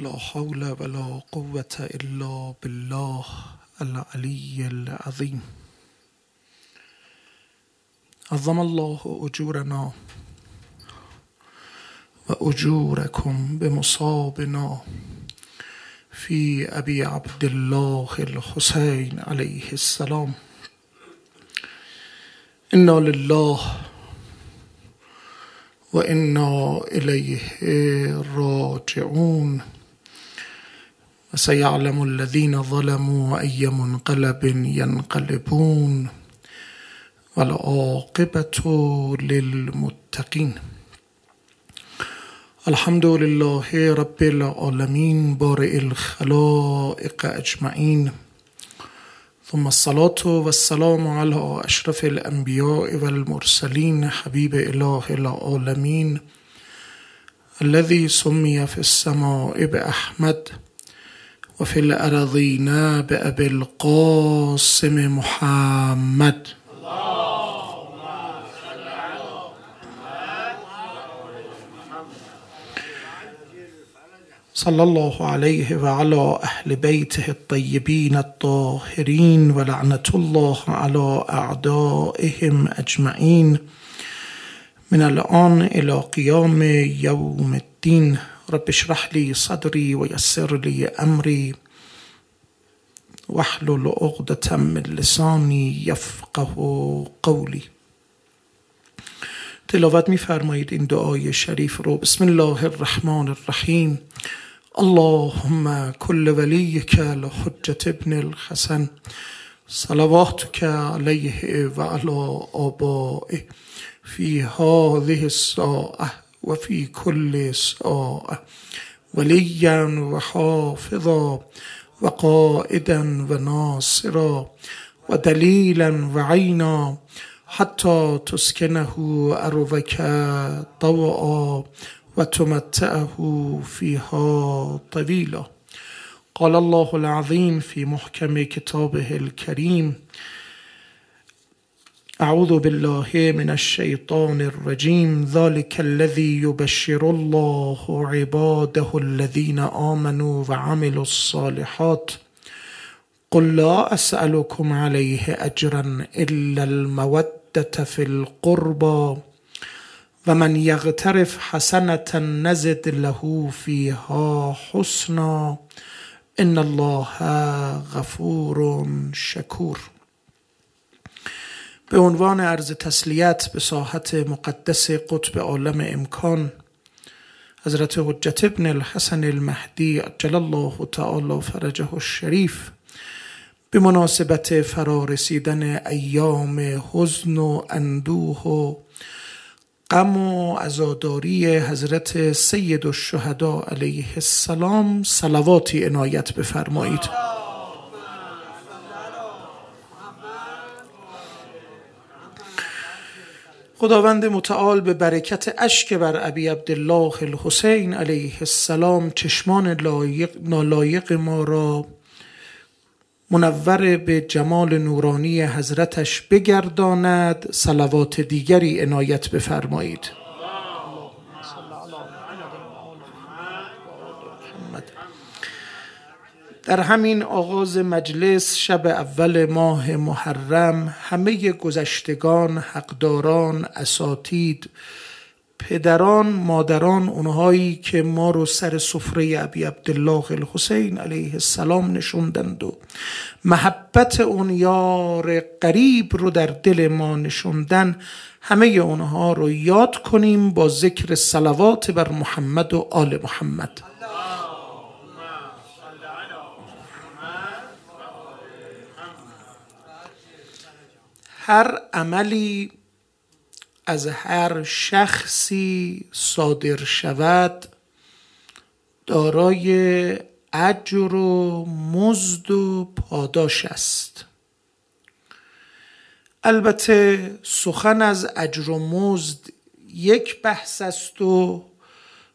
لا حول ولا قوة إلا بالله العلي العظيم. عظم الله أجورنا وأجوركم بمصابنا في أبي عبد الله الحسين عليه السلام. إنا لله وإنا إليه راجعون. وسيعلم الذين ظلموا أي منقلب ينقلبون والعاقبة للمتقين. الحمد لله رب العالمين بارئ الخلائق أجمعين. ثم الصلاة والسلام على أشرف الأنبياء والمرسلين حبيب إله العالمين الذي سمي في السماء بأحمد وفي الأرضين بأبي القاسم محمد. صلى الله عليه وعلى أهل بيته الطيبين الطاهرين ولعنة الله على أعدائهم أجمعين. من الآن إلى قيام يوم الدين. رب اشرح لي صدري ويسر لي أمري. واحلل عقدة من لسانی یفقه قولی تلاوت میفرمایید این دعای شریف رو. بسم الله الرحمن الرحیم. اللهم كل وليك لحجة ابن الحسن. صلواتك عليه وعلى آبائه. في هذه الساعة وفي كل ساعة وليا وحافظا وقائدا وناصرا ودليلا وعينا حتى تسكنه أرضك طوعا وتمتعه فيها طويلا. قال الله العظيم في محكم كتابه الكريم أعوذ بالله من الشيطان الرجيم. ذلك الذي يبشر الله عباده الذين آمنوا وعملوا الصالحات. قل لا أسألكم عليه أجرا إلا المودة في القربى. ومن يغترف حسنة نزد له فيها حسنا. إن الله غفور شکور به عنوان عرض تسلیت به ساحت مقدس قطب عالم امکان حضرت حجت ابن الحسن المهدی عجل الله تعالی فرجه الشریف به مناسبت فرارسیدن ایام حزن و اندوه و غم و عزاداری حضرت سید الشهدا علیه السلام صلواتی عنایت بفرمایید. خداوند متعال به برکت اشک بر ابی عبدالله الحسین علیه السلام چشمان نالایق ما را منور به جمال نورانی حضرتش بگرداند. صلوات دیگری عنایت بفرمایید. در همین آغاز مجلس شب اول ماه محرم همه گذشتگان حقداران اساتید پدران مادران اونهایی که ما رو سر سفره ابی عبدالله الحسین علیه السلام نشوندند و محبت اون یار قریب رو در دل ما نشوندن همه اونها رو یاد کنیم با ذکر صلوات بر محمد و آل محمد. هر عملی از هر شخصی صادر شود دارای اجر و مزد و پاداش است. البته سخن از اجر و مزد یک بحث است و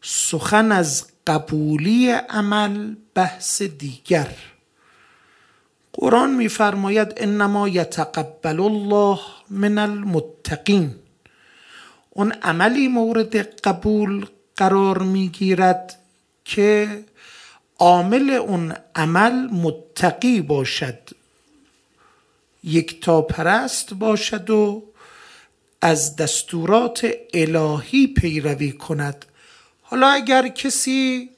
سخن از قبولی عمل بحث دیگر. قرآن میفرماید انما یتقبل الله من المتقین. اون عملی مورد قبول قرار می‌گیرد که عامل اون عمل متقی باشد. یک پرست باشد و از دستورات الهی پیروی کند. حالا اگر کسی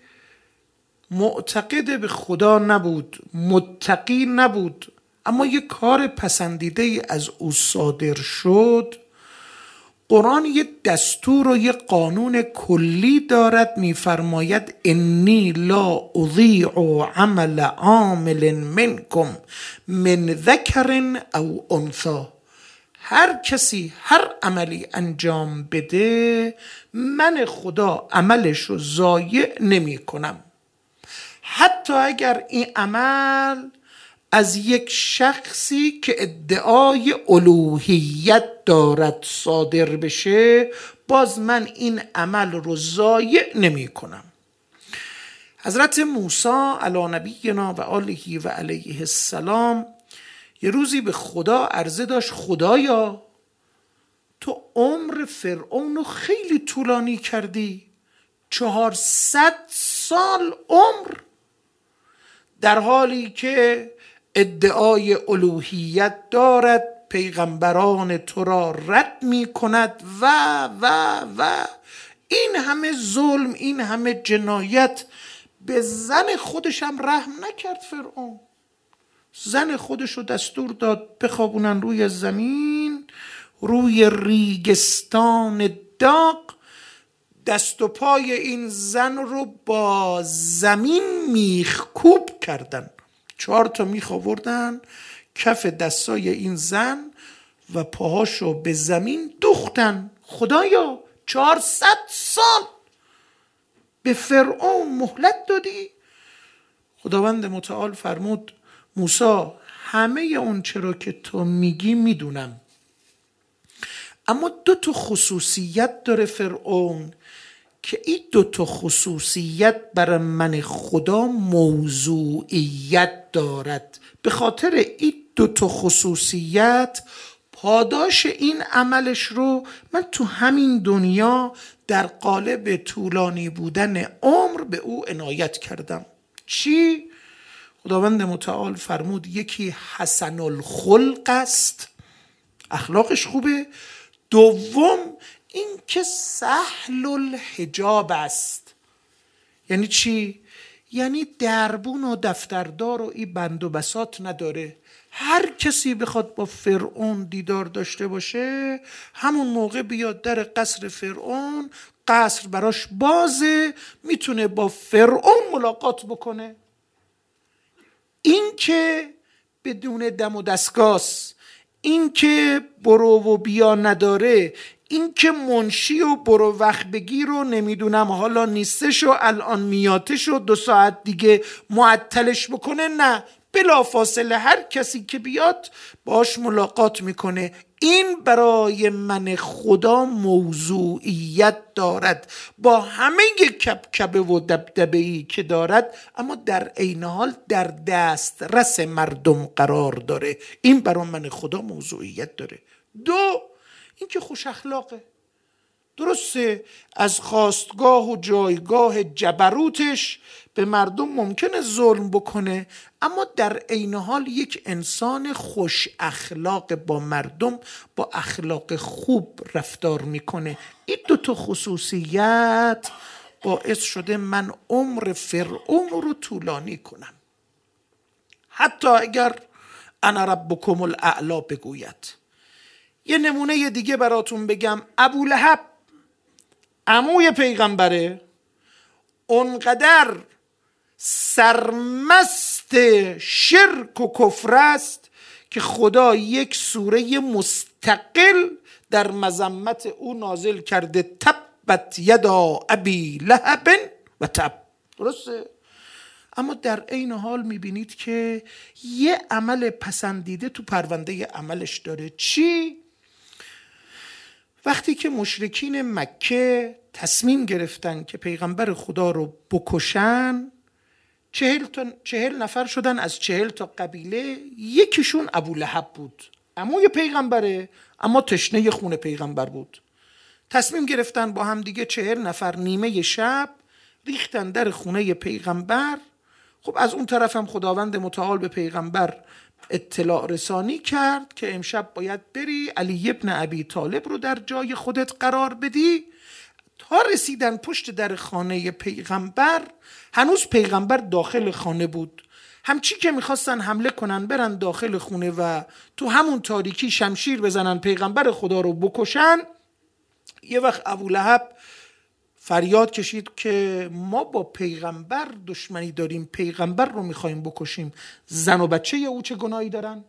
معتقد به خدا نبود متقی نبود. اما یک کار پسندیده از او صادر شد. قرآن یه دستور و یه قانون کلی دارد میفرماید انی لا اضیع عمل عامل منکم من ذکر او انثا هر کسی هر عملی انجام بده من خدا عملش رو ضایع نمی کنم حتی اگر این عمل از یک شخصی که ادعای الوهیت دارد صادر بشه باز من این عمل رو ضایع نمی کنم. حضرت موسی علی نبینا و آله و علیه السلام یه روزی به خدا عرضه داشت خدایا تو عمر فرعون رو خیلی طولانی کردی. چهارصد سال عمر در حالی که ادعای الوهیت دارد پیغمبران تو را رد می کند و و و این همه ظلم این همه جنایت به زن خودشم رحم نکرد فرعون. زن خودش رو دستور داد بخوابونن روی زمین روی ریگستان داغ دست و پای این زن رو با زمین میخکوب. کردن. چهار تا میخ کف دستای این زن و پاهاشو به زمین دوختن. خدایا چهارصد سال به فرعون مهلت دادی؟ خداوند متعال فرمود موسا همه اون چرا که تو میگی می‌دونم. اما دو تا خصوصیت داره فرعون. که این دو تا خصوصیت برای من خدا موضوعیت دارد. به خاطر این دو تا خصوصیت پاداش این عملش رو من تو همین دنیا در قالب طولانی بودن عمر به او عنایت کردم. چی؟ خداوند متعال فرمود یکی حسن الخلق است. اخلاقش خوبه. دوم این که سهل الحجاب است. یعنی چی؟ یعنی دربون و دفتردار و این بند و بسات نداره. هر کسی بخواد با فرعون دیدار داشته باشه همون موقع بیاد در قصر فرعون قصر براش بازه می‌تونه با فرعون ملاقات بکنه. این که بدون دم و دستگاس این که برو و بیا نداره این که منشی و برو وقت بگیر و نمی‌دونم حالا نیستش و الان میاتش و دو ساعت دیگه معطلش بکنه نه. بلا فاصله هر کسی که بیاد باش ملاقات می‌کنه. این برای من خدا موضوعیت دارد. با همه کبکبه و دبدبه ای که دارد اما در عین حال در دست رس مردم قرار داره. این برای من خدا موضوعیت داره. دو این که خوش اخلاقه. درسته از خواستگاه و جایگاه جبروتش به مردم ممکنه ظلم بکنه اما در عین حال یک انسان خوش اخلاق با مردم با اخلاق خوب رفتار می‌کنه. این دو تا خصوصیت باعث شده من عمر فرعون رو طولانی کنم. حتی اگر انا ربکم الاعلا بگوید. یه نمونه دیگه براتون بگم. ابو لحب عموی پیغمبره اونقدر سرمست شرک و کفر است که خدا یک سوره مستقل در مذمت او نازل کرده. تبت یدا ابی لهب و تب. درسته؟ اما در عین حال می‌بینید که یه عمل پسندیده تو پرونده عملش داره. چی؟ وقتی که مشرکین مکه تصمیم گرفتن که پیغمبر خدا رو بکشن چهل, تا چهل نفر شدن از چهل تا قبیله. یکیشون ابو لحب بود. یه پیغمبره اما تشنه خون پیغمبر بود. تصمیم گرفتن با هم دیگه چهل نفر نیمه شب ریختن در خونه پیغمبر. خب از اون طرف هم خداوند متعال به پیغمبر اطلاع رسانی کرد که امشب باید بری علی ابن ابی طالب رو در جای خودت قرار بدی. رسیدن پشت در خانه پیغمبر هنوز پیغمبر داخل خانه بود. همچی که می‌خواستن حمله کنن برن داخل خونه و تو همون تاریکی شمشیر بزنن پیغمبر خدا رو بکشن. یه وقت ابو لحب فریاد کشید که ما با پیغمبر دشمنی داریم پیغمبر رو می‌خوایم بکشیم. زن و بچه او چه گناهی دارن؟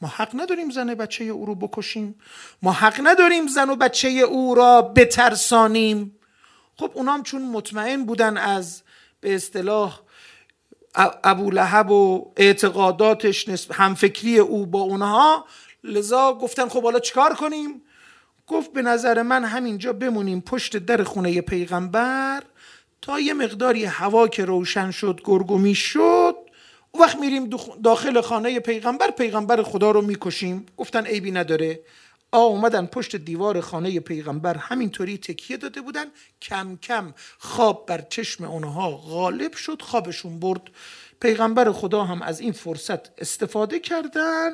ما حق نداریم زن بچه او رو بکشیم. ما حق نداریم زن و بچه او را بترسانیم. خب اونام چون مطمئن بودن از به اصطلاح ابو لحب و اعتقاداتش نسب همفکری او با اونها لذا گفتن خب حالا چیکار کنیم؟ گفت به نظر من همینجا بمونیم پشت در خونه پیغمبر تا یه مقداری هوا که روشن شد گرگومی شد او وقت میریم داخل خانه پیغمبر پیغمبر خدا رو می‌کشیم. گفتن عیبی نداره. آ اومدن پشت دیوار خانه پیغمبر. همینطوری تکیه داده بودن. کم کم خواب بر چشم اونها غالب شد خوابشون برد. پیغمبر خدا هم از این فرصت استفاده کردن.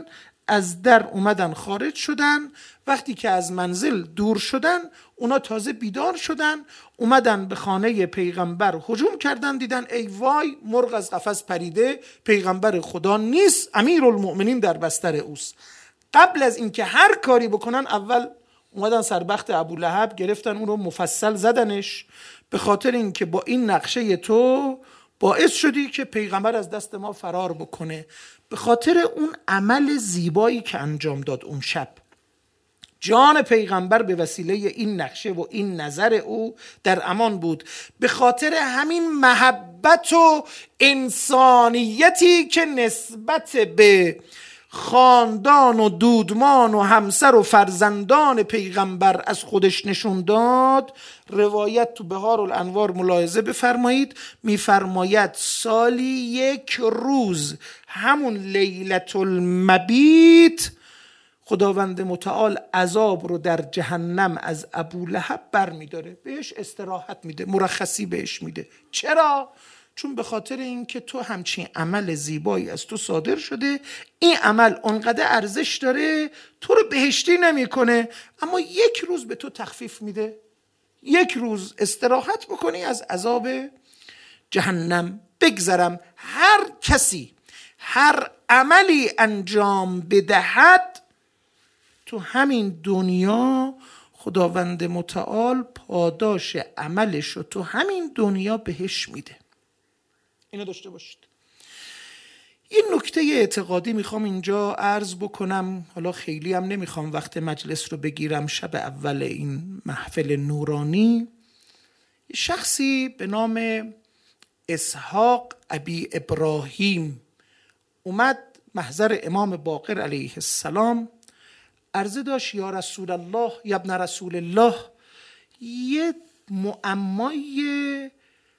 از در اومدن خارج شدن. وقتی که از منزل دور شدن اونا تازه بیدار شدن اومدن به خانه پیغمبر هجوم کردن دیدن ای وای مرغ از قفس پریده پیغمبر خدا نیست امیر المؤمنین در بستر اوست. قبل از اینکه هر کاری بکنن اول اومدن سربخت ابو لهب گرفتن اون رو مفصل زدنش به خاطر اینکه با این نقشه تو باعث شدی که پیغمبر از دست ما فرار بکنه. به خاطر اون عمل زیبایی که انجام داد اون شب. جان پیغمبر به وسیله این نقشه و این نظر او در امان بود. به خاطر همین محبت و انسانیتی که نسبت به خاندان و دودمان و همسر و فرزندان پیغمبر از خودش نشون داد روایت تو بهار الانوار ملاحظه بفرمایید. میفرماید سالی یک روز همون لیلت المبیت خداوند متعال عذاب رو در جهنم از ابو لحب بر میداره بهش استراحت میده مرخصی بهش میده. چرا؟ چون به خاطر اینکه تو همچین عمل زیبایی از تو صادر شده این عمل اونقدر ارزش داره تو رو بهشتی نمی‌کنه. اما یک روز به تو تخفیف میده. یک روز استراحت بکنی از عذاب جهنم. بگذرم. هر کسی هر عملی انجام بدهد تو همین دنیا خداوند متعال پاداش عملش رو تو همین دنیا بهش میده. اینو داشته باشید. یه نکته اعتقادی می‌خوام اینجا عرض بکنم. حالا خیلی هم نمی‌خوام وقت مجلس رو بگیرم. شب اول این محفل نورانی. شخصی به نام اسحاق ابی ابراهیم. اومد محضر امام باقر علیه السلام. عرضه داشت یا رسول الله یا ابن رسول الله. یه معمای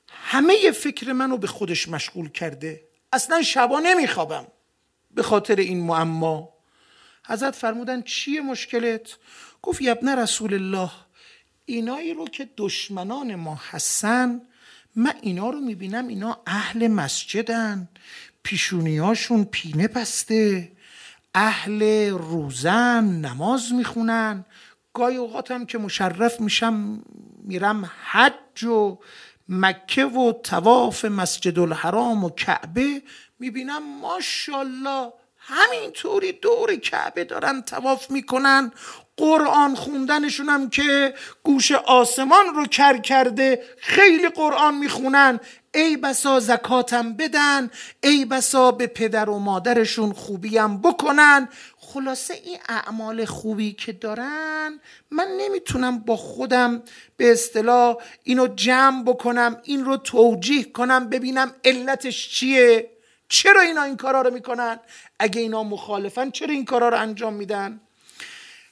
همه فکر منو به خودش مشغول کرده. اصلا شبا نمیخوابم به خاطر این معما. حضرت فرمودن چیه مشکلت؟ گفت یبن رسول الله اینایی رو که دشمنان ما هستن من اینا رو می‌بینم اینا اهل مسجدن پیشونیاشون پینه بسته. اهل روزن نماز می‌خونن. گاهی اوقاتم که مشرف میشم میرم حج و مکه و تواف مسجد الحرام و کعبه می‌بینم ماشاءالله همینطوری دور کعبه دارن تواف می‌کنن. قرآن خوندنشون هم که گوش آسمان رو کر کرده خیلی قرآن می‌خونن. ای بسا زکاتم بدن ای بسا به پدر و مادرشون خوبیم بکنن. خلاصه این اعمال خوبی که دارن من نمی‌تونم با خودم به اصطلاح اینو جمع بکنم این رو توجیه کنم ببینم علتش چیه. چرا اینا این کارا رو می‌کنن؟ اگه اینا مخالفن چرا این کارا رو انجام میدن؟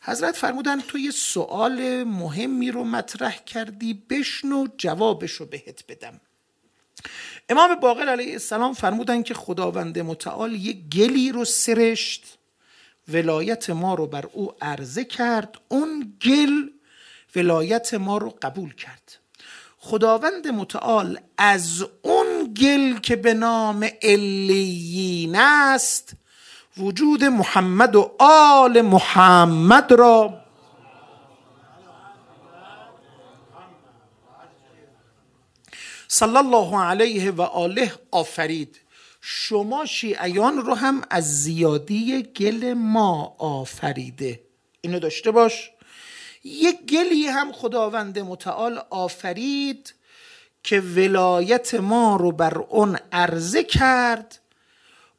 حضرت فرمودن تو یه سوال مهمی رو مطرح کردی بشنو جوابش رو بهت بدم. امام باقر علیه السلام فرمودن که خداوند متعال یه گلی رو سرشت ولایت ما رو بر او عرضه کرد اون گل ولایت ما رو قبول کرد. خداوند متعال از اون گل که به نام الیین است وجود محمد و آل محمد را صلی الله علیه و آله آفرید. شما شیعیان رو هم از زیادی گل ما آفریده. اینو داشته باش. یک گلی هم خداوند متعال آفرید که ولایت ما رو بر اون عرضه کرد.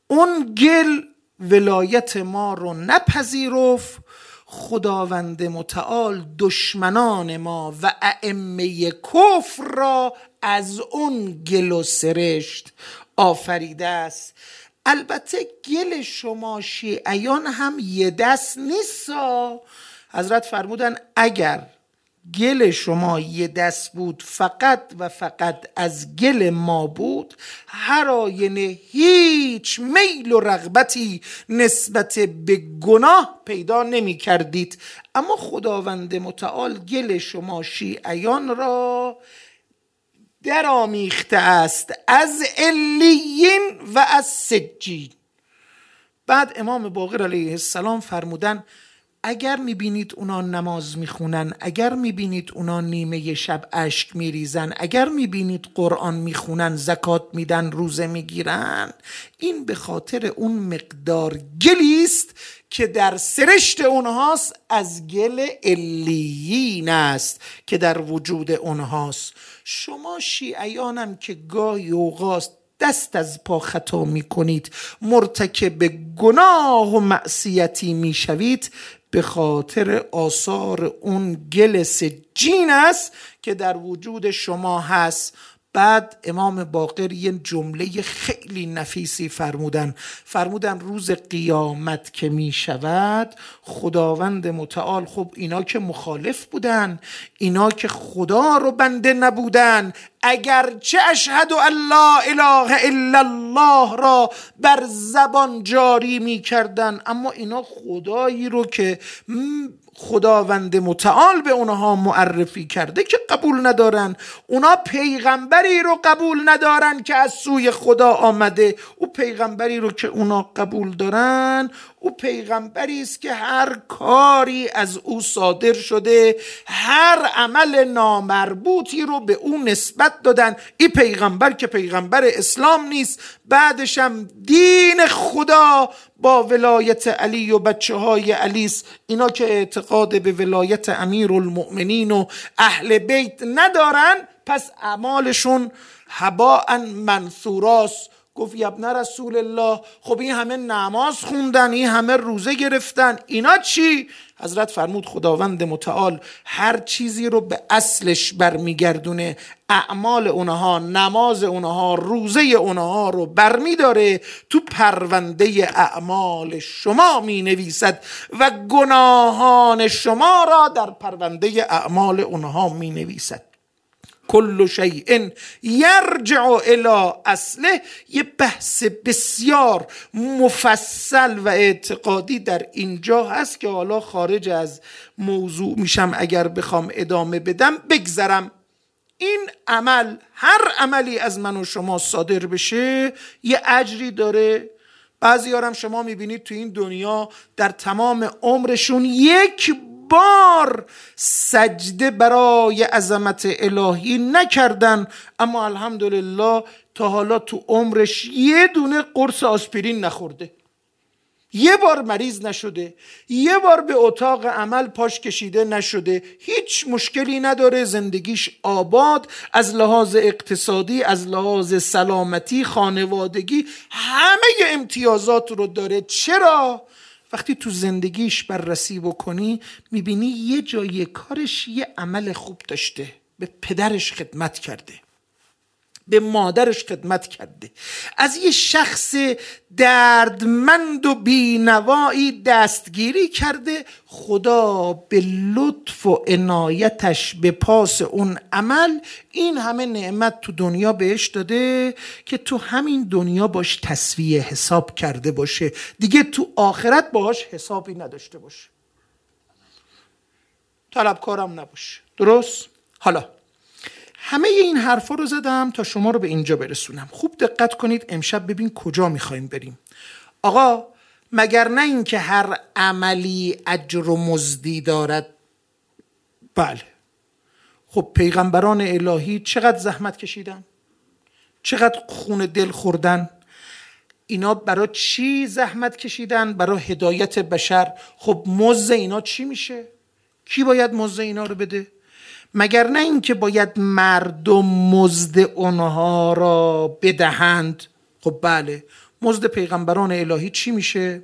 اون گل ولایت ما رو نپذیرفت. خداوند متعال دشمنان ما و ائمه کفر را از اون گل و سرشت آفریده است. البته گل شما شیعیان هم یه دست نیست حضرت فرمودن اگر گل شما یه دست بود فقط و فقط از گل ما بود هر آینه هیچ میل و رغبتی نسبت به گناه پیدا نمی کردید. اما خداوند متعال گل شما شیعیان را در آمیخته است از علیین و از سجین. بعد امام باقر علیه السلام فرمودن اگر می‌بینید اونا نماز می‌خونن اگر می‌بینید اونا نیمه شب اشک میریزن اگر می‌بینید قرآن می‌خونن زکات میدن روزه می‌گیرن این به خاطر اون مقدار گلی است که در سرشت اونهاست از گل علیین است که در وجود اونهاست. شما شیعیانم که گاهی اوقات دست از پا خطا می کنید مرتکب گناه و معصیتی می شوید به خاطر آثار اون گل سجین است که در وجود شما هست. بعد امام باقر یه جمله خیلی نفیسی فرمودن. فرمودن روز قیامت که می شود خداوند متعال خب اینا که مخالف بودن اینا که خدا رو بنده نبودن. اگرچه اشهد الله اله الا الله را بر زبان جاری می کردن. اما اینا خدایی رو که خداوند متعال به اونها معرفی کرده که قبول ندارن. اونا پیغمبری رو قبول ندارن که از سوی خدا آمده. او پیغمبری رو که اونا قبول دارن او پیغمبری است که هر کاری از او صادر شده هر عمل نامربوطی رو به او نسبت دادن. این پیغمبر که پیغمبر اسلام نیست بعدش هم دین خدا با ولایت علی و بچه های علیس. اینا که اعتقاد به ولایت امیر المؤمنین و اهل بیت ندارن پس اعمالشون هباء منثوراست. گفت یبن رسول الله خب این همه نماز خوندن این همه روزه گرفتن اینا چی؟ حضرت فرمود خداوند متعال هر چیزی رو به اصلش برمیگردونه اعمال اونها نماز اونها روزه اونها رو برمیداره تو پرونده اعمال شما می نویسد و گناهان شما را در پرونده اعمال اونها می نویسد کل شیء یرجع الى اصله یه بحث بسیار مفصل و اعتقادی در اینجا هست که حالا خارج از موضوع میشم. اگر بخوام ادامه بدم بگذرم. این عمل هر عملی از من و شما صادر بشه یه اجری داره. بعضی هم شما می‌بینید تو این دنیا در تمام عمرشون یک بار سجده برای عظمت الهی نکردن. اما الحمدلله تا حالا تو عمرش یه دونه قرص آسپرین نخورده. یه بار مریض نشده. یه بار به اتاق عمل پاش کشیده نشده. هیچ مشکلی نداره. زندگیش آباد. از لحاظ اقتصادی از لحاظ سلامتی خانوادگی همه امتیازات رو داره. چرا؟ وقتی تو زندگیش بررسی بکنی می‌بینی یه جایی کارش یه عمل خوب داشته به پدرش خدمت کرده. به مادرش خدمت کرده. از یه شخص دردمند و بینوایی دستگیری کرده. خدا به لطف و عنایتش به پاس اون عمل. این همه نعمت تو دنیا بهش داده که تو همین دنیا باش تصویه حساب کرده باشه. دیگه تو آخرت باهاش حسابی نداشته باشه. طلبکارم نباشه درست؟ حالا. همه این حرفا رو زدم تا شما رو به اینجا برسونم. خوب دقت کنید امشب ببین کجا می‌خوایم بریم. آقا مگر نه اینکه هر عملی اجر و مزدی دارد؟ بله. خب پیغمبران الهی چقدر زحمت کشیدن؟ چقدر خون دل خوردن؟ اینا برای چی زحمت کشیدن؟ برای هدایت بشر. خب مزد اینا چی میشه؟ کی باید مزد اینا رو بده؟ مگر نه اینکه باید مردم مزد اونها را بدهند؟ خب بله مزد پیغمبران الهی چی میشه؟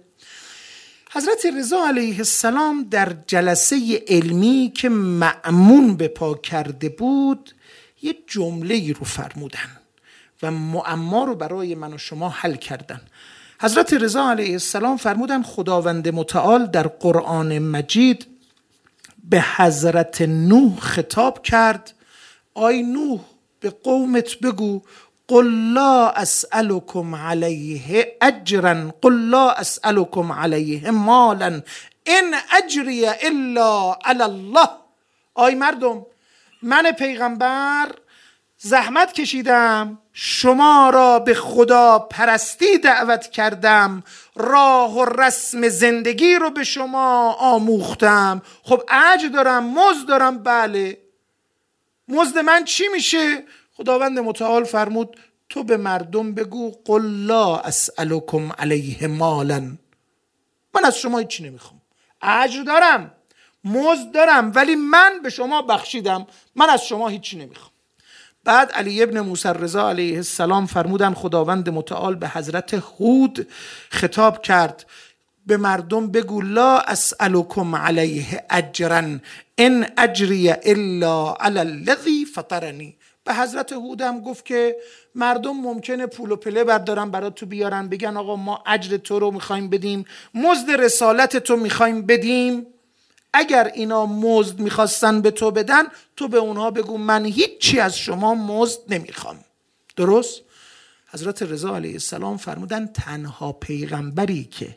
حضرت رضا علیه السلام در جلسه علمی که معمون به پا کرده بود یه جمله ای رو فرمودن و معما رو برای من و شما حل کردن. حضرت رضا علیه السلام فرمودن خداوند متعال در قرآن مجید به حضرت نوح خطاب کرد آی نوح به قومت بگو قل لا اسألكم علیه اجرا قل لا اسألكم علیه مالا ان اجری الا علی الله. آی مردم من پیغمبر زحمت کشیدم شما را به خدا پرستی دعوت کردم راه و رسم زندگی رو به شما آموختم. خب اج دارم مزد دارم بله. مزد من چی میشه؟ خداوند متعال فرمود تو به مردم بگو قل لا اسألكم علیه مالا من از شما هیچی نمی‌خوام. اجر دارم مزد دارم ولی من به شما بخشیدم. من از شما هیچی نمی‌خوام. بعد علی ابن موسی رضا علیه السلام فرمودن خداوند متعال به حضرت هود خطاب کرد به مردم بگو لا اسألكم علیه اجرا ان اجری الا علی الذی فطرنی. به حضرت هود هم گفت که مردم ممکنه پول و پله بردارن برات تو بیارن بگن آقا ما اجر تو رو می‌خوایم بدیم مزد رسالت تو می‌خوایم بدیم. اگر اینا مزد می‌خواستن به تو بدن تو به اونها بگو من هیچی از شما مزد نمی‌خوام درست؟ حضرت رضا علیه السلام فرمودن تنها پیغمبری که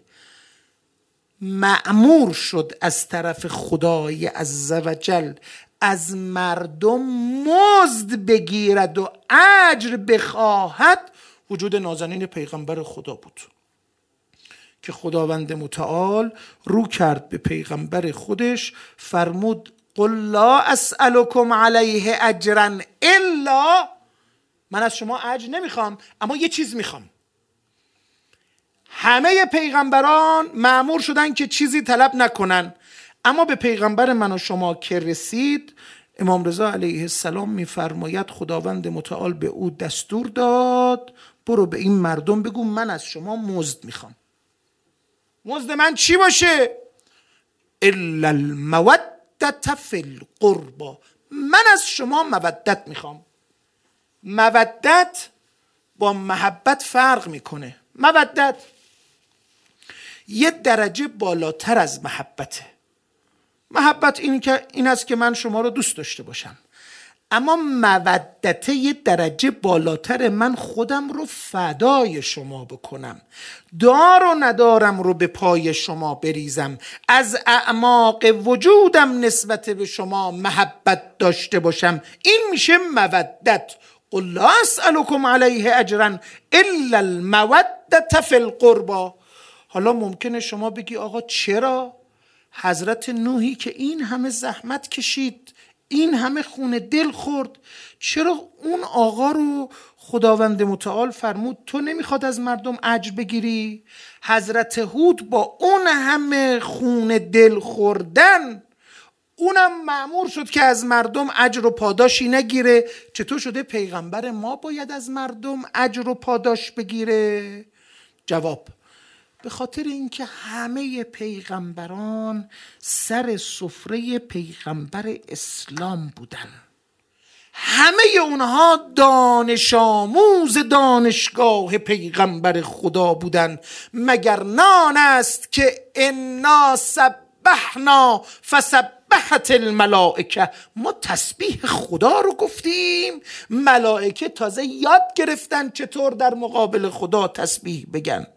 معمور شد از طرف خدای عزوجل از مردم مزد بگیرد و اجر بخواهد وجود نازنین پیغمبر خدا بود که خداوند متعال رو کرد به پیغمبر خودش فرمود قل لا اسألكم علیه اجرا الا من از شما اجر نمی‌خوام اما یه چیز می‌خوام. همه پیغمبران معمور شدن که چیزی طلب نکنن اما به پیغمبر من و شما که رسید امام رضا علیه السلام میفرماید خداوند متعال به او دستور داد برو به این مردم بگو من از شما مزد می‌خوام. مزد من چی باشه؟ الا المودت فی القربا من از شما مودت می‌خوام. مودت با محبت فرق می‌کنه. مودت یه درجه بالاتر از محبته. محبت این, که این است که من شما رو دوست داشته باشم. اما مودت یه درجه بالاتر من خودم رو فدای شما بکنم. دار و ندارم رو به پای شما بریزم. از اعماق وجودم نسبت به شما محبت داشته باشم. این میشه مودت. قل لا اسألكم علیه اجرا الا المودت فی القربا. حالا ممکنه شما بگی آقا چرا؟ حضرت نوحی که این همه زحمت کشید. این همه خونه دل خورد. چرا اون آقا رو خداوند متعال فرمود تو نمی‌خواد از مردم اجر بگیری؟ حضرت هود با اون همه خونه دل خوردن اونم معمور شد که از مردم اجر و پاداشی نگیره. چطور شده پیغمبر ما باید از مردم اجر و پاداش بگیره؟ جواب به خاطر اینکه همه پیغمبران سر سفره پیغمبر اسلام بودن. همه اونها دانش آموز دانشگاه پیغمبر خدا بودن. مگر نان است که انا سبحنا فسبحت الملائکه؟ ما تسبیح خدا رو گفتیم. ملائکه تازه یاد گرفتن چطور در مقابل خدا تسبیح بگن.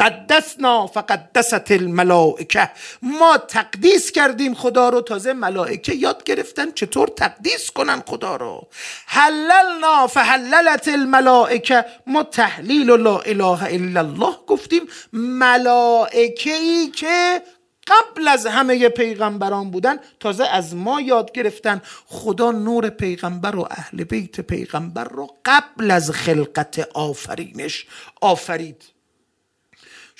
قدسنا فقدست الملائکه. ما تقدیس کردیم خدا رو تازه ملائکه یاد گرفتن چطور تقدیس کنن خدا رو. حللنا فحللت الملائکه. ما تحلیل و لا اله الا الله گفتیم ملائکه ای که قبل از همه پیغمبران بودن تازه از ما یاد گرفتن. خدا نور پیغمبر و اهل بیت پیغمبر رو قبل از خلقت آفرینش آفرید.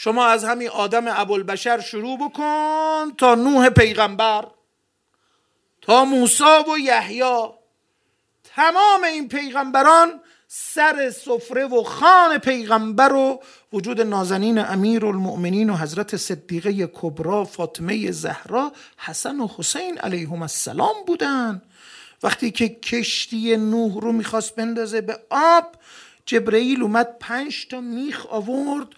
شما از همین آدم ابوالبشر شروع بکن تا نوح پیغمبر تا موسی و یحیی. تمام این پیغمبران سر سفره و خان پیغمبر و وجود نازنین امیر المؤمنین و حضرت صدیقه کبرا فاطمه زهرا حسن و حسین علیهم السلام بودن. وقتی که کشتی نوح رو می‌خواست بندازه به آب جبرئیل اومد پنج تا میخ آورد.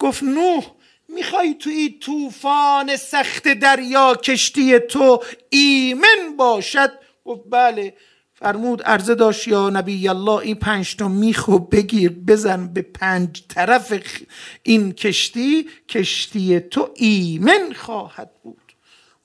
گفت نوح می‌خوای توی طوفان سخت دریا کشتی تو ایمن باشد؟ گفت بله. فرمود عرضه داشت یا نبی الله این پنج تا میخو بگیر بزن به پنج طرف این کشتی کشتی تو ایمن خواهد بود.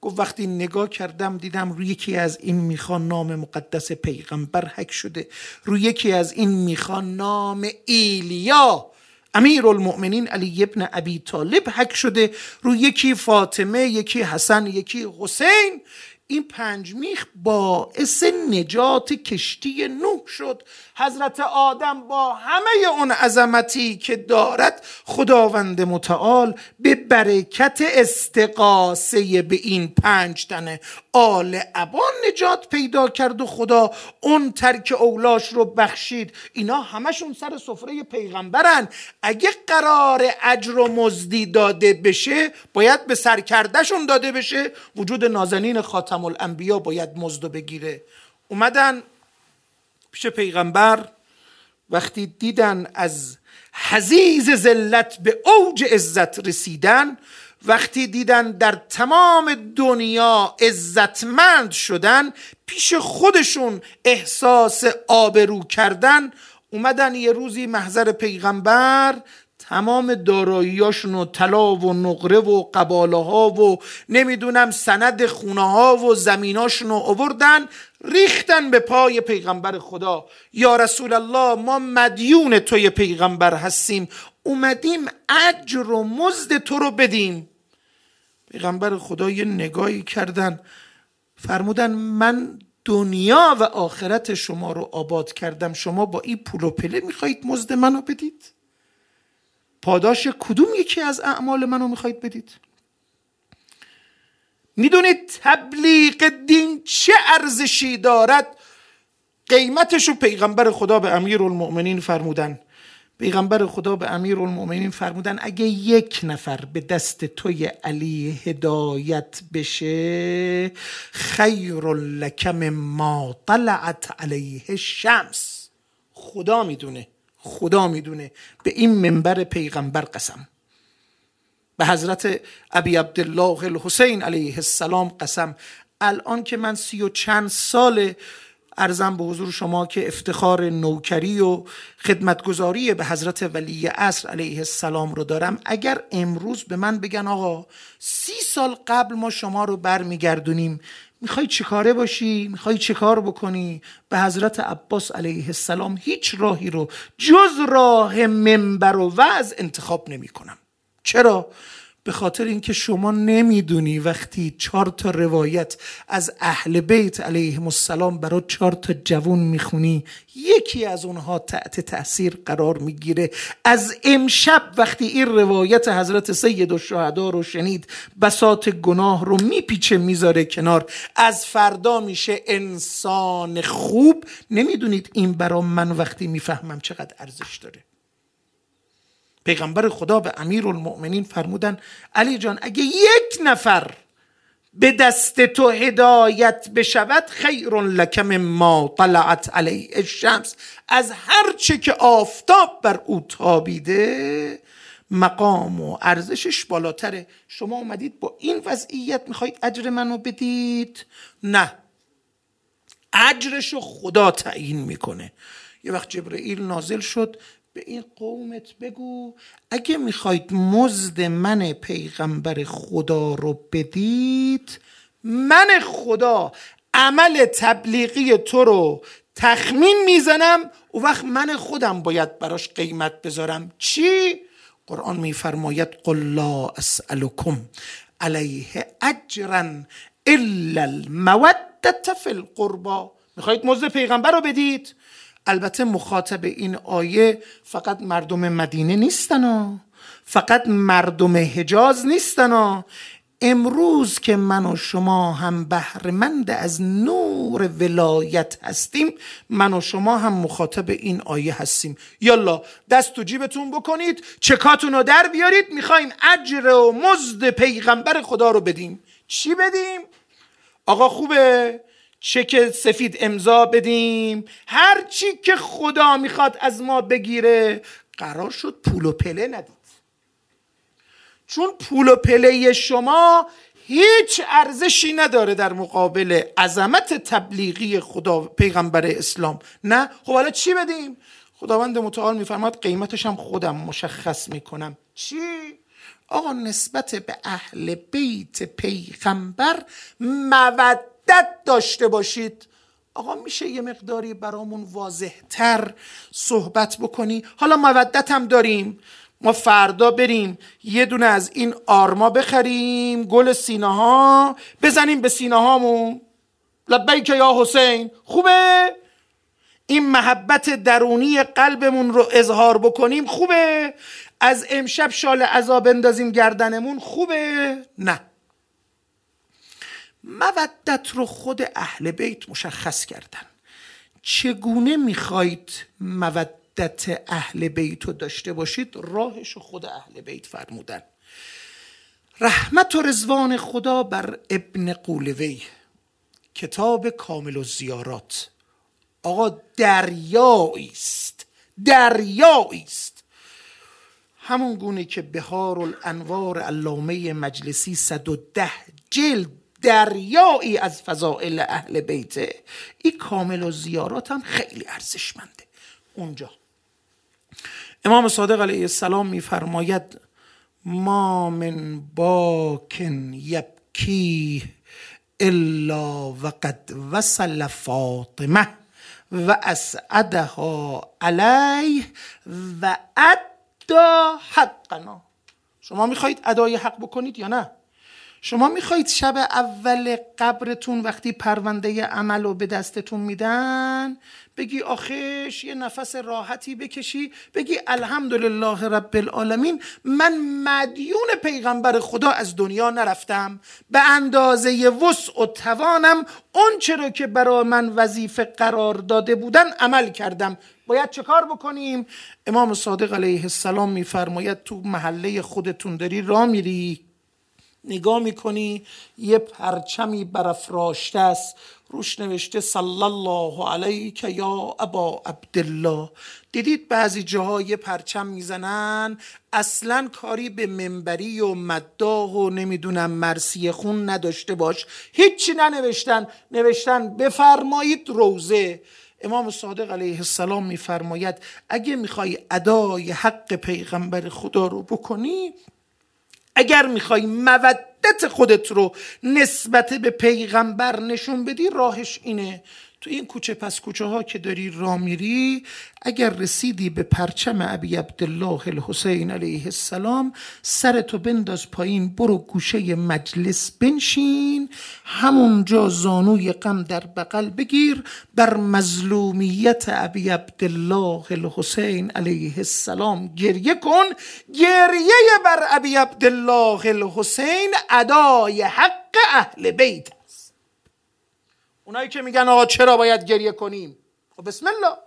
گفت وقتی نگاه کردم دیدم روی یکی از این می‌خوان نام مقدس پیغمبر حک شده روی یکی از این می‌خوان نام ایلیا. امیر المؤمنین علی ابن ابی طالب حک شده روی یکی فاطمه یکی حسن یکی حسین. این پنج میخ باعث نجات کشتی نوح شد. حضرت آدم با همه اون عظمتی که دارد خداوند متعال به برکت استقاسه به این پنج تنه آل ابان نجات پیدا کرد و خدا اون ترک اولاش رو بخشید. اینا همشون سر سفره پیغمبرن. اگه قرار اجر و مزدی داده بشه باید به سرکردهشون داده بشه. وجود نازنین خاتم الانبیا باید مزد بگیره. اومدن پیش پیغمبر وقتی دیدن از حزیز ذلت به اوج عزت رسیدن وقتی دیدن در تمام دنیا عزتمند شدن پیش خودشون احساس آبرو کردن اومدن یه روزی محضر پیغمبر تمام داراییاشون و طلا و نقره و قباله ها و نمی‌دونم سند خونه ها و زمیناشون رو آوردن ریختن به پای پیغمبر خدا. یا رسول الله ما مدیون توی پیغمبر هستیم. اومدیم اجر و مزد تو رو بدیم. پیغمبر خدا یه نگاهی کردن. فرمودن من دنیا و آخرت شما رو آباد کردم. شما با این پول و پله می‌خواهید مزد منو بدید؟ پاداش کدوم یکی از اعمال منو می‌خواهید بدید؟ می‌دونید تبلیغ دین چه ارزشی دارد؟ قیمتشو پیغمبر خدا به امیر المؤمنین فرمودن. پیغمبر خدا به امیر المؤمنین فرمودن اگه یک نفر به دست توی علی هدایت بشه خیر لکم ما طلعت علیه شمس خدا می‌دونه. خدا می‌دونه به این منبر پیغمبر قسم. به حضرت ابی عبدالله الحسین علیه السلام قسم. الان که من سی و چند سال ارزم به حضور شما که افتخار نوکری و خدمتگذاری به حضرت ولی اصر علیه السلام رو دارم اگر امروز به من بگن آقا سی سال قبل ما شما رو برمیگردونیم می‌خوای چیکاره باشی؟ می‌خوای چه کار بکنی؟ به حضرت عباس علیه السلام هیچ راهی رو جز راه منبر و وعظ انتخاب نمی کنم چرا؟ به خاطر اینکه شما نمی‌دونی وقتی چهار تا روایت از اهل بیت علیهم السلام برای چهار تا جوون می‌خونی یکی از اونها تحت تاثیر قرار می‌گیره. از امشب وقتی این روایت حضرت سید و شهدا رو شنید بسات گناه رو میپیچه می‌ذاره کنار. از فردا میشه انسان خوب. نمی‌دونید این برا من وقتی می‌فهمم چقدر ارزش داره. پیغمبر خدا به امیر المؤمنین فرمودن علی جان اگه یک نفر به دست تو هدایت بشود خیر لکم ما طلعت علیه الشمس. از هر چه که آفتاب بر او تابیده مقام و ارزشش بالاتره. شما اومدید با این وضعیت می‌خواید اجر منو بدید؟ نه. اجرش رو خدا تعیین می‌کنه. یه وقت جبرئیل نازل شد به این قومت بگو. اگه می‌خواید مزد من پیغمبر خدا رو بدید من خدا عمل تبلیغی تو رو تخمین می‌زنم. و وقت من خودم باید براش قیمت بذارم. چی؟ قرآن میفرماید قل لا اسألكم علیه اجرا الا المودت فی القربا. می‌خواید مزد پیغمبر رو بدید؟ البته مخاطب این آیه فقط مردم مدینه نیستن فقط مردم حجاز نیستن امروز که من و شما هم بهرهمند از نور ولایت هستیم من و شما هم مخاطب این آیه هستیم. یالا دست تو جیبتون بکنید چکاتون رو در بیارید می‌خوایم اجر و مزد پیغمبر خدا رو بدیم. چی بدیم؟ آقا خوبه؟ چک سفید امضا بدیم. هر چی که خدا می‌خواد از ما بگیره قرار شد پول و پله ندید. چون پول و پله شما هیچ ارزشی نداره در مقابل عظمت تبلیغی خدا پیغمبر اسلام. نه؟ خب حالا چی بدیم؟ خداوند متعال میفرماد قیمتش هم خودم مشخص می‌کنم. چی؟ آقا نسبت به اهل بیت پیغمبر مودت داشته باشید. آقا میشه یه مقداری برامون واضحتر صحبت بکنی؟ حالا مودت هم داریم. ما فردا بریم. یه دونه از این آرما بخریم. گل سینه ها بزنیم به سینه هامون لبیک یا حسین. خوبه؟ این محبت درونی قلبمون رو اظهار بکنیم خوبه؟ از امشب شال عذاب اندازیم گردنمون خوبه؟ نه. مودت رو خود اهل بیت مشخص کردن. چگونه می‌خواید مودت اهل بیت رو داشته باشید؟ راهش خود اهل بیت فرمودن. رحمت و رزوان خدا بر ابن قولوی. کتاب کامل و زیارات. آقا دریایی است. دریایی است. همون گونه که بهار الانوار علامه مجلسی 110 جلد دریایی از فضائل اهل بیته این کامل و زیارات هم خیلی ارزشمنده. اونجا. امام صادق علیه السلام میفرماید ما من باکن یبکی الا وقد وصل فاطمه و اسعدها علیه و ادا حقنا. شما می‌خواهید ادای حق بکنید یا نه؟ شما می‌خواهید شب اول قبرتون وقتی پرونده عمل رو به دستتون میدن بگی آخش یه نفس راحتی بکشی بگی الحمدلله رب العالمین من مدیون پیغمبر خدا از دنیا نرفتم. به اندازه وسع و توانم اون چرا که برای من وظیفه قرار داده بودن عمل کردم. باید چه کار بکنیم؟ امام صادق علیه السلام میفرماید تو محله خودتون داری را میری. نگاه می‌کنی یه پرچمی برافراشته است. روش نوشته صلی الله علیک یا ابا عبدالله. دیدید بعضی جاها یه پرچم می‌زنن؟ اصلا کاری به منبری و مداح و نمی‌دونم مرسی خون نداشته باش. هیچی ننوشتن. نوشتن بفرمایید روزه. امام صادق علیه السلام میفرماید اگه می‌خوای ادای حق پیغمبر خدا رو بکنی اگر می‌خوای مودت خودت رو نسبت به پیغمبر نشون بدی راهش اینه تو این کوچه پس کوچه ها که داری را میری اگر رسیدی به پرچم ابی عبدالله الحسین علیه السلام سرتو بنداز پایین برو گوشه مجلس بنشین همونجا زانوی غم در بغل بگیر بر مظلومیت ابی عبدالله الحسین علیه السلام. گریه کن گریه بر ابی عبدالله الحسین ادای حق اهل بیت. اونایی که میگن آقا چرا باید گریه کنیم؟ خب بسم الله.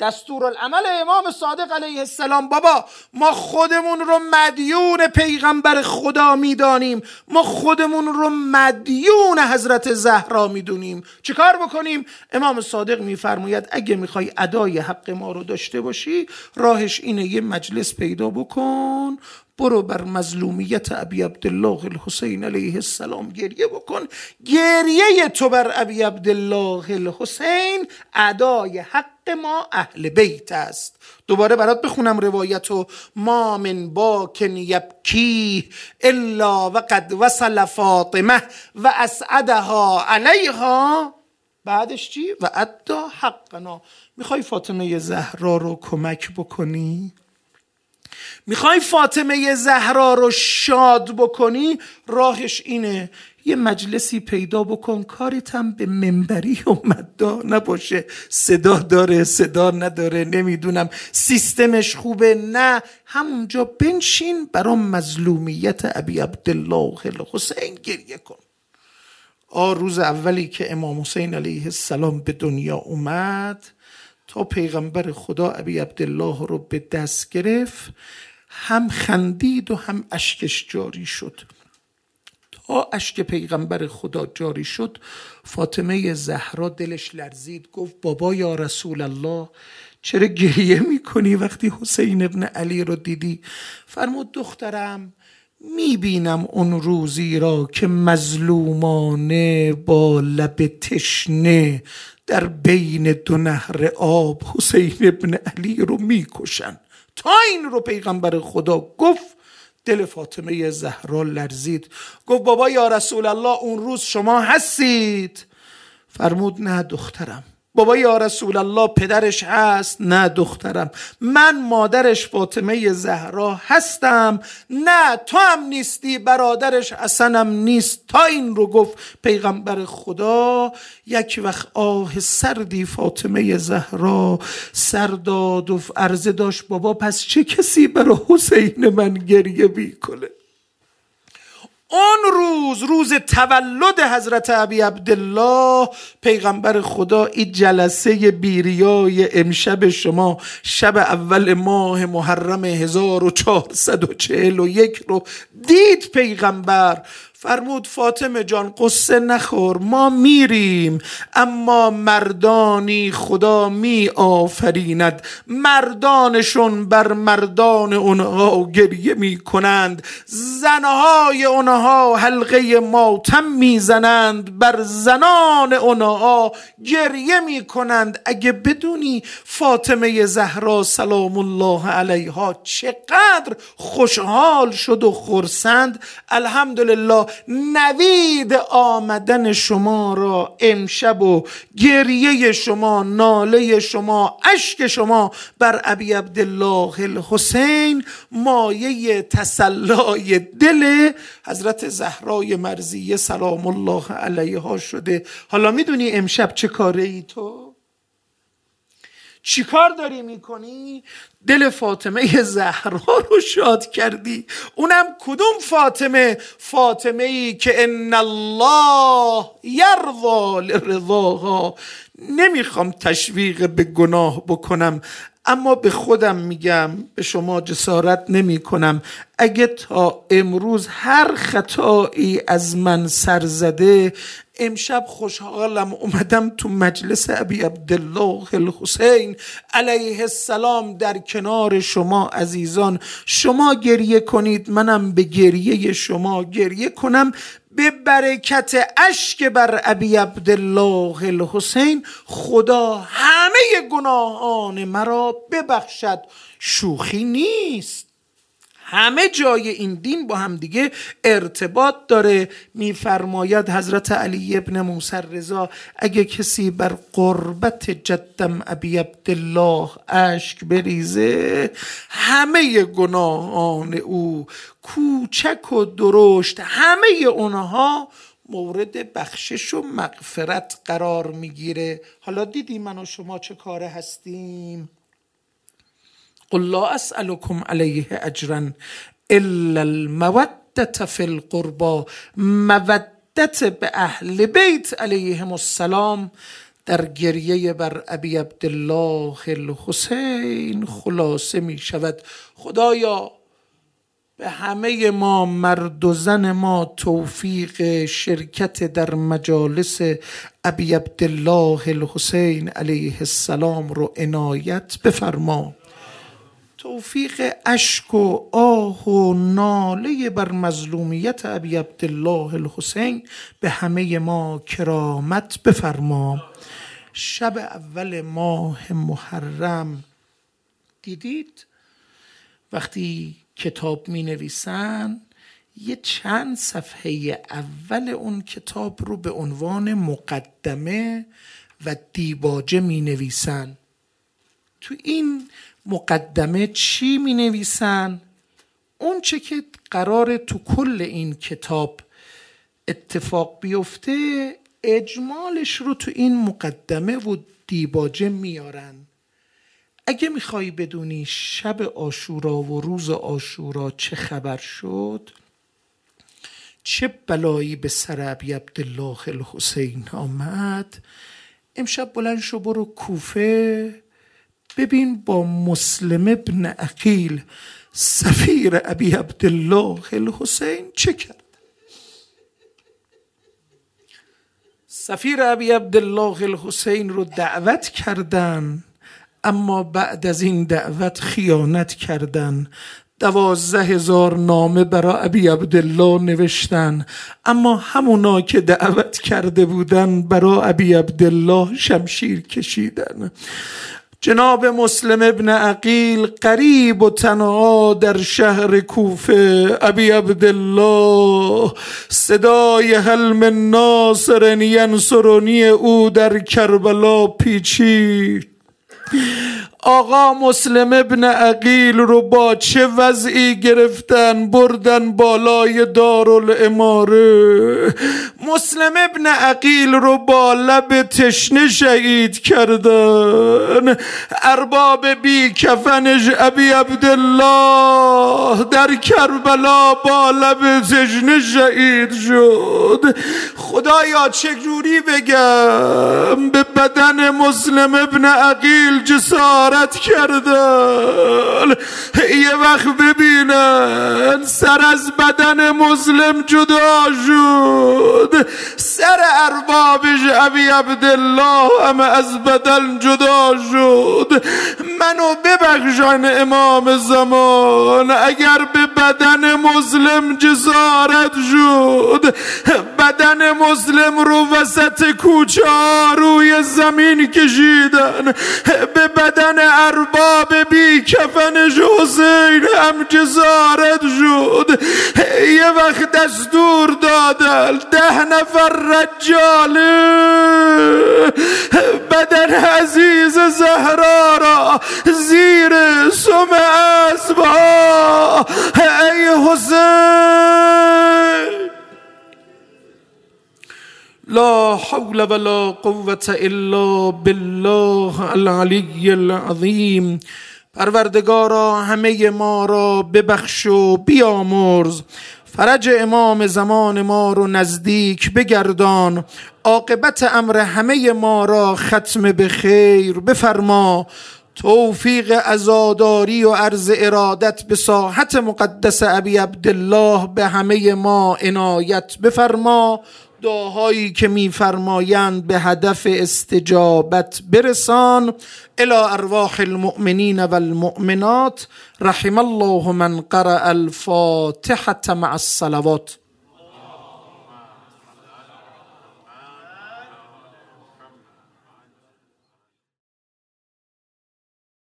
دستور العمل امام صادق علیه السلام بابا ما خودمون رو مدیون پیغمبر خدا می‌دانیم. ما خودمون رو مدیون حضرت زهرا می‌دونیم. چیکار بکنیم؟ امام صادق میفرماید اگه می‌خوای ادای حق ما رو داشته باشی راهش اینه یه مجلس پیدا بکن. برو بر مظلومیت ابی عبدالله الحسین علیه السلام گریه بکن. گریه تو بر ابی عبدالله الحسین ادای حق ما اهل بیت است. دوباره برات بخونم روایت و ما من باکن یبکی الا وقد وصل فاطمه و اسعدها علیها. بعدش چی؟ و ادا حقنا. می‌خوای فاطمه زهرا رو کمک بکنی؟ می‌خوای فاطمه زهرا رو شاد بکنی؟ راهش اینه یه مجلسی پیدا بکن کارت هم به منبری و مدا نباشه. صدا داره صدا نداره نمی‌دونم. سیستمش خوبه؟ نه. همونجا بنشین برا مظلومیت ابی عبدالله حسین گریه کن. آ روز اولی که امام حسین علیه السلام به دنیا اومد تا پیغمبر خدا ابی عبدالله رو به دست گرفت. هم خندید و هم اشکش جاری شد. تا اشک پیغمبر خدا جاری شد فاطمه زهرا دلش لرزید گفت بابا یا رسول الله چرا گریه می‌کنی وقتی حسین ابن علی رو دیدی؟ فرمود دخترم می‌بینم اون روزی را که مظلومانه با لب تشنه در بین دو نهر آب حسین ابن علی رو می‌کشن. این رو پیغمبر خدا گفت دل فاطمه زهرا لرزید. گفت بابا یا رسول الله اون روز شما هستید. فرمود نه دخترم. بابا یا رسول الله پدرش هست؟ نه دخترم. من مادرش فاطمه زهرا هستم. نه تو هم نیستی. برادرش حسنم نیست. تا این رو گفت پیغمبر خدا. یک وقت آه سردی فاطمه زهرا سرداد و عرضه داشت. بابا پس چه کسی برای حسین من گریه بیکنه اون روز روز تولد حضرت ابی عبدالله پیغمبر خدا این جلسه بیریای امشب شما شب اول ماه محرم 1441 رو دید پیغمبر. فرمود فاطمه جان قصه نخور ما میریم اما مردانی خدا می آفریند مردانشون بر مردان اونها گریه می کنند زنهای اونها حلقه ماتم می‌زنند. بر زنان اونها گریه می کنند اگه بدونی فاطمه زهرا سلام الله علیها چقدر خوشحال شد و خرسند الحمدلله نوید آمدن شما را امشب و گریه شما ناله شما اشک شما بر ابی عبدالله الحسین مایه تسلای دل حضرت زهرای مرزیه سلام الله علیها شده حالا می‌دونی امشب چه کاره ای تو؟ چیکار داری می‌کنی؟ دل فاطمه زهرا رو شاد کردی. اونم کدوم فاطمه؟ فاطمه ای که ان الله یرضا لرضاها. نمی‌خوام تشویق به گناه بکنم. اما به خودم میگم به شما جسارت نمی کنم اگه تا امروز هر خطایی از من سر زده امشب خوشحالم اومدم تو مجلس ابی عبدالله الحسین علیه السلام در کنار شما عزیزان. شما گریه کنید منم به گریه شما گریه کنم. به برکت اشک بر ابی عبدالله الحسین خدا همه گناهان مرا ببخشد. شوخی نیست. همه جای این دین با هم دیگه ارتباط داره. میفرماید حضرت علی ابن موسی رضا اگه کسی بر قربت جدم ابی عبدالله اشک بریزه همه گناهان او کوچک و درشت همه اونها مورد بخشش و مغفرت قرار می‌گیره. حالا دیدی من و شما چه کاره هستیم؟ قل لا اسألكم علیه اجرا الا المودت فی القربا مودت به اهل بیت علیهم السلام. در گریه بر ابی عبدالله الحسین خلاصه می شود. خدایا به همه ما مرد و زن ما توفیق شرکت در مجالس ابی عبدالله الحسین علیه السلام رو عنایت بفرما. توفیق اشک و آه و ناله بر مظلومیت ابی عبدالله الحسین به همه ما کرامت بفرما. شب اول ماه محرم. دیدید؟ وقتی کتاب می نویسن یه چند صفحه اول اون کتاب رو به عنوان مقدمه و دیباجه می نویسن تو این مقدمه چی می نویسن؟ اون چه که قرار تو کل این کتاب اتفاق بیفته اجمالش رو تو این مقدمه و دیباجه میارن اگه می‌خوای بدونی شب آشورا و روز آشورا چه خبر شد چه بلایی به سر عبی عبدالله الحسین آمد امشب بلند شو برو کوفه ببین با مسلم ابن عقیل سفیر ابی عبدالله الحسین چه کرد؟ سفیر ابی عبدالله الحسین رو دعوت کردن اما بعد از این دعوت خیانت کردن. دوازده هزار نامه برای ابی عبدالله نوشتن اما همونا که دعوت کرده بودن برای ابی عبدالله شمشیر کشیدن. جناب مسلم ابن عقیل قریب و تنها در شهر کوفه ابی عبدالله. صدای حلم ناصر ینصرونی او در کربلا پیچید. آقا مسلم ابن عقیل رو با چه وضعی گرفتن؟ بردن بالای دارالاماره مسلم ابن عقیل رو با لب تشنه شهید کردن. ارباب بی کفنش ابی عبدالله در کربلا با لب تشنه شهید شد. خدایا چجوری بگم؟ به بدن مسلم ابن عقیل جسارت کردن. یه وقت ببینن سر از بدن مسلم جدا شد. سر اربابش ابی عبدالله هم از بدن جدا شد. منو ببخشن امام زمان اگر به بدن مسلم جسارت شد. بدن مسلم رو وسط کوچه روی زمین کشیدن. به بدن ارباب بی کفنش حسین هم جزارت شد. یه وقت دستور دادن ده نفر رجاله بدن عزیز زهرا را زیر سم اسبها. ای حسین. لا حول ولا قوة الا بالله العلی العظیم پروردگارا همه ما را ببخش و بیامرز. فرج امام زمان ما رو نزدیک بگردان. عاقبت امر همه ما را ختم به خیر بفرما. توفیق ازاداری و عرض ارادت به ساحت مقدس ابی عبدالله به همه ما عنایت بفرما. دعاهایی که میفرمایند به هدف استجابت برسان. الى ارواح المؤمنین و المؤمنات رحم الله من قرأ الفاتحة مع الصلوات.